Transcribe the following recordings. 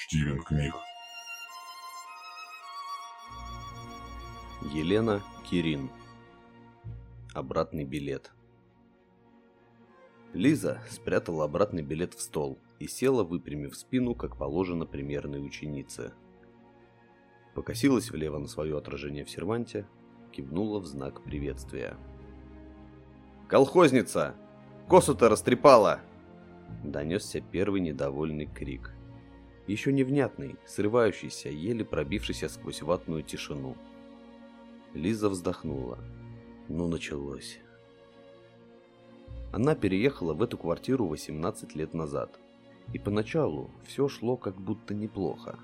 Стивен книг. Елена Кирин. Обратный билет. Лиза спрятала обратный билет в стол и села, выпрямив спину, как положено примерной ученице. Покосилась влево на свое отражение в серванте, кивнула в знак приветствия. «Колхозница! Косу-то растрепала!» Донесся первый недовольный крик. Еще невнятный, срывающийся, еле пробившийся сквозь ватную тишину. Лиза вздохнула. Ну, началось. Она переехала в эту квартиру 18 лет назад. И поначалу все шло как будто неплохо.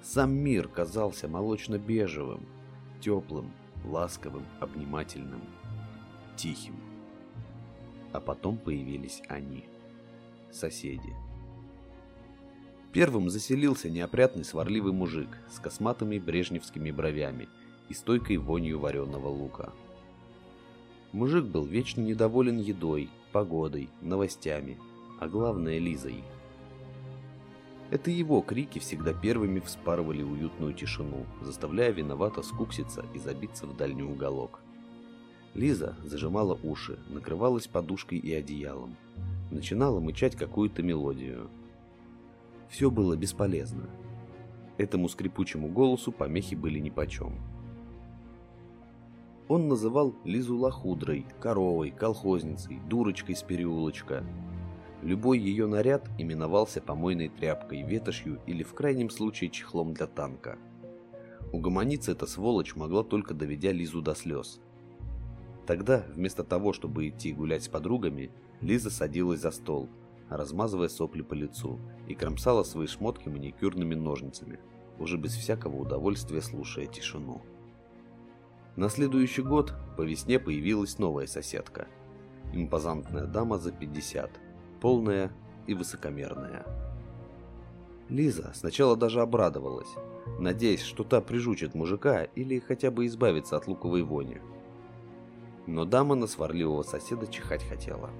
Сам мир казался молочно-бежевым, теплым, ласковым, обнимательным, тихим. А потом появились они, соседи. Первым заселился неопрятный сварливый мужик с косматыми брежневскими бровями и стойкой вонью вареного лука. Мужик был вечно недоволен едой, погодой, новостями, а главное Лизой. Это его крики всегда первыми вспарывали уютную тишину, заставляя виновато скукситься и забиться в дальний уголок. Лиза зажимала уши, накрывалась подушкой и одеялом. Начинала мычать какую-то мелодию. Все было бесполезно. Этому скрипучему голосу помехи были нипочем. Он называл Лизу лохудрой, коровой, колхозницей, дурочкой с переулочка. Любой ее наряд именовался помойной тряпкой, ветошью или в крайнем случае чехлом для танка. Угомониться эта сволочь могла только доведя Лизу до слез. Тогда, вместо того, чтобы идти гулять с подругами, Лиза садилась за стол, размазывая сопли по лицу, и кромсала свои шмотки маникюрными ножницами, уже без всякого удовольствия слушая тишину. На следующий год по весне появилась новая соседка. Импозантная дама за 50, полная и высокомерная. Лиза сначала даже обрадовалась, надеясь, что та прижучит мужика или хотя бы избавится от луковой вони. Но дама на сварливого соседа чихать хотела.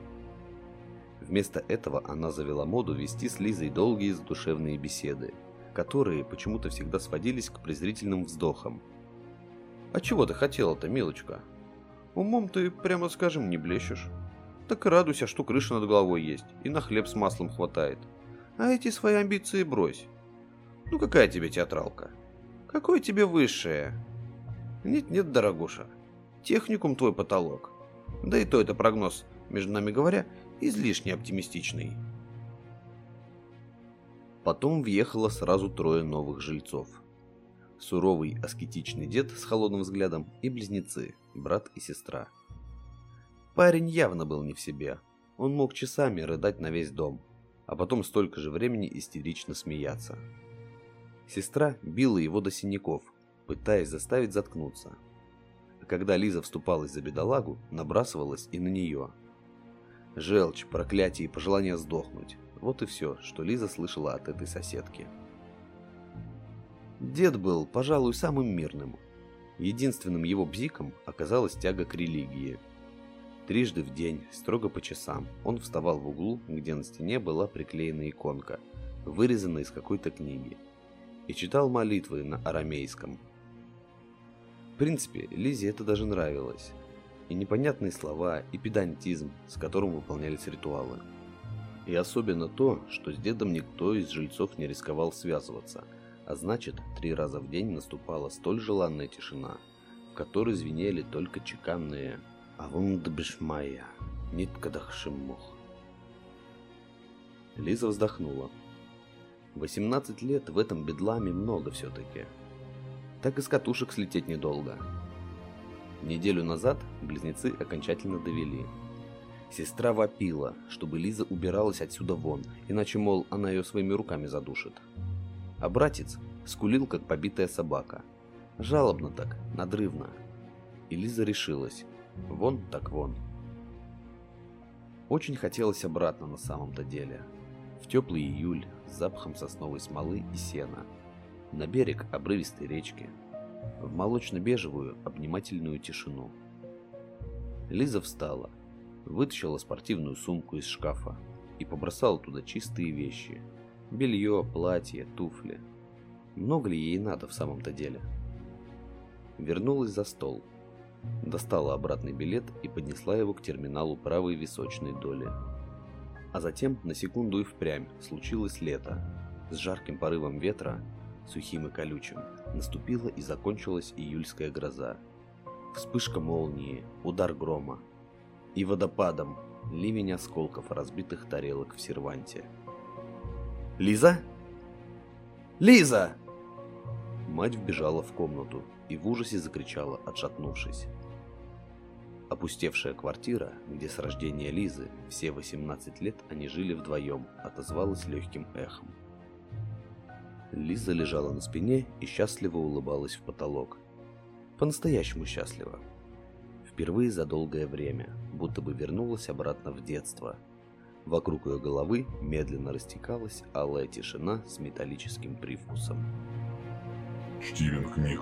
Вместо этого она завела моду вести с Лизой долгие задушевные беседы, которые почему-то всегда сводились к презрительным вздохам – а чего ты хотела-то, милочка? Умом ты, прямо скажем, не блещешь. Так и радуйся, что крыша над головой есть, и на хлеб с маслом хватает. А эти свои амбиции брось. Ну какая тебе театралка? Какое тебе высшее? Нет-нет, дорогуша, техникум твой потолок. Да и то это прогноз, между нами говоря, излишне оптимистичный. Потом въехало сразу трое новых жильцов – суровый аскетичный дед с холодным взглядом и близнецы, брат и сестра. Парень явно был не в себе. Он мог часами рыдать на весь дом, а потом столько же времени истерично смеяться. Сестра била его до синяков, пытаясь заставить заткнуться. А когда Лиза вступалась за бедолагу, набрасывалась и на нее. Желчь, проклятие и пожелание сдохнуть – вот и все, что Лиза слышала от этой соседки. Дед был, пожалуй, самым мирным. Единственным его бзиком оказалась тяга к религии. Трижды в день, строго по часам, он вставал в углу, где на стене была приклеена иконка, вырезанная из какой-то книги, и читал молитвы на арамейском. В принципе, Лизе это даже нравилось. И непонятные слова, и педантизм, с которым выполнялись ритуалы. И особенно то, что с дедом никто из жильцов не рисковал связываться – а значит, три раза в день наступала столь желанная тишина, в которой звенели только чеканные «Авундбешмая, ниткадахшиммух». Лиза вздохнула. 18 лет в этом бедламе много все-таки. Так из катушек слететь недолго. Неделю назад близнецы окончательно довели. Сестра вопила, чтобы Лиза убиралась отсюда вон, иначе, мол, она ее своими руками задушит а братец скулил, как побитая собака. Жалобно так, надрывно. И Лиза решилась. Вон так вон. Очень хотелось обратно на самом-то деле. В теплый июль с запахом сосновой смолы и сена. На берег обрывистой речки. В молочно-бежевую обнимательную тишину. Лиза встала, вытащила спортивную сумку из шкафа и побросала туда чистые вещи – Белье, платье, туфли. Много ли ей надо в самом-то деле? Вернулась за стол. Достала обратный билет и поднесла его к терминалу правой височной доли. А затем, на секунду и впрямь, случилось лето. С жарким порывом ветра, сухим и колючим, наступила и закончилась июльская гроза. Вспышка молнии, удар грома. И водопадом, ливень осколков разбитых тарелок в серванте. «Лиза? Лиза!» Мать вбежала в комнату и в ужасе закричала, отшатнувшись. Опустевшая квартира, где с рождения Лизы все 18 лет они жили вдвоем, отозвалась легким эхом. Лиза лежала на спине и счастливо улыбалась в потолок. По-настоящему счастливо. Впервые за долгое время, будто бы вернулась обратно в детство. Вокруг ее головы медленно растекалась алая тишина с металлическим привкусом. Стивен Книг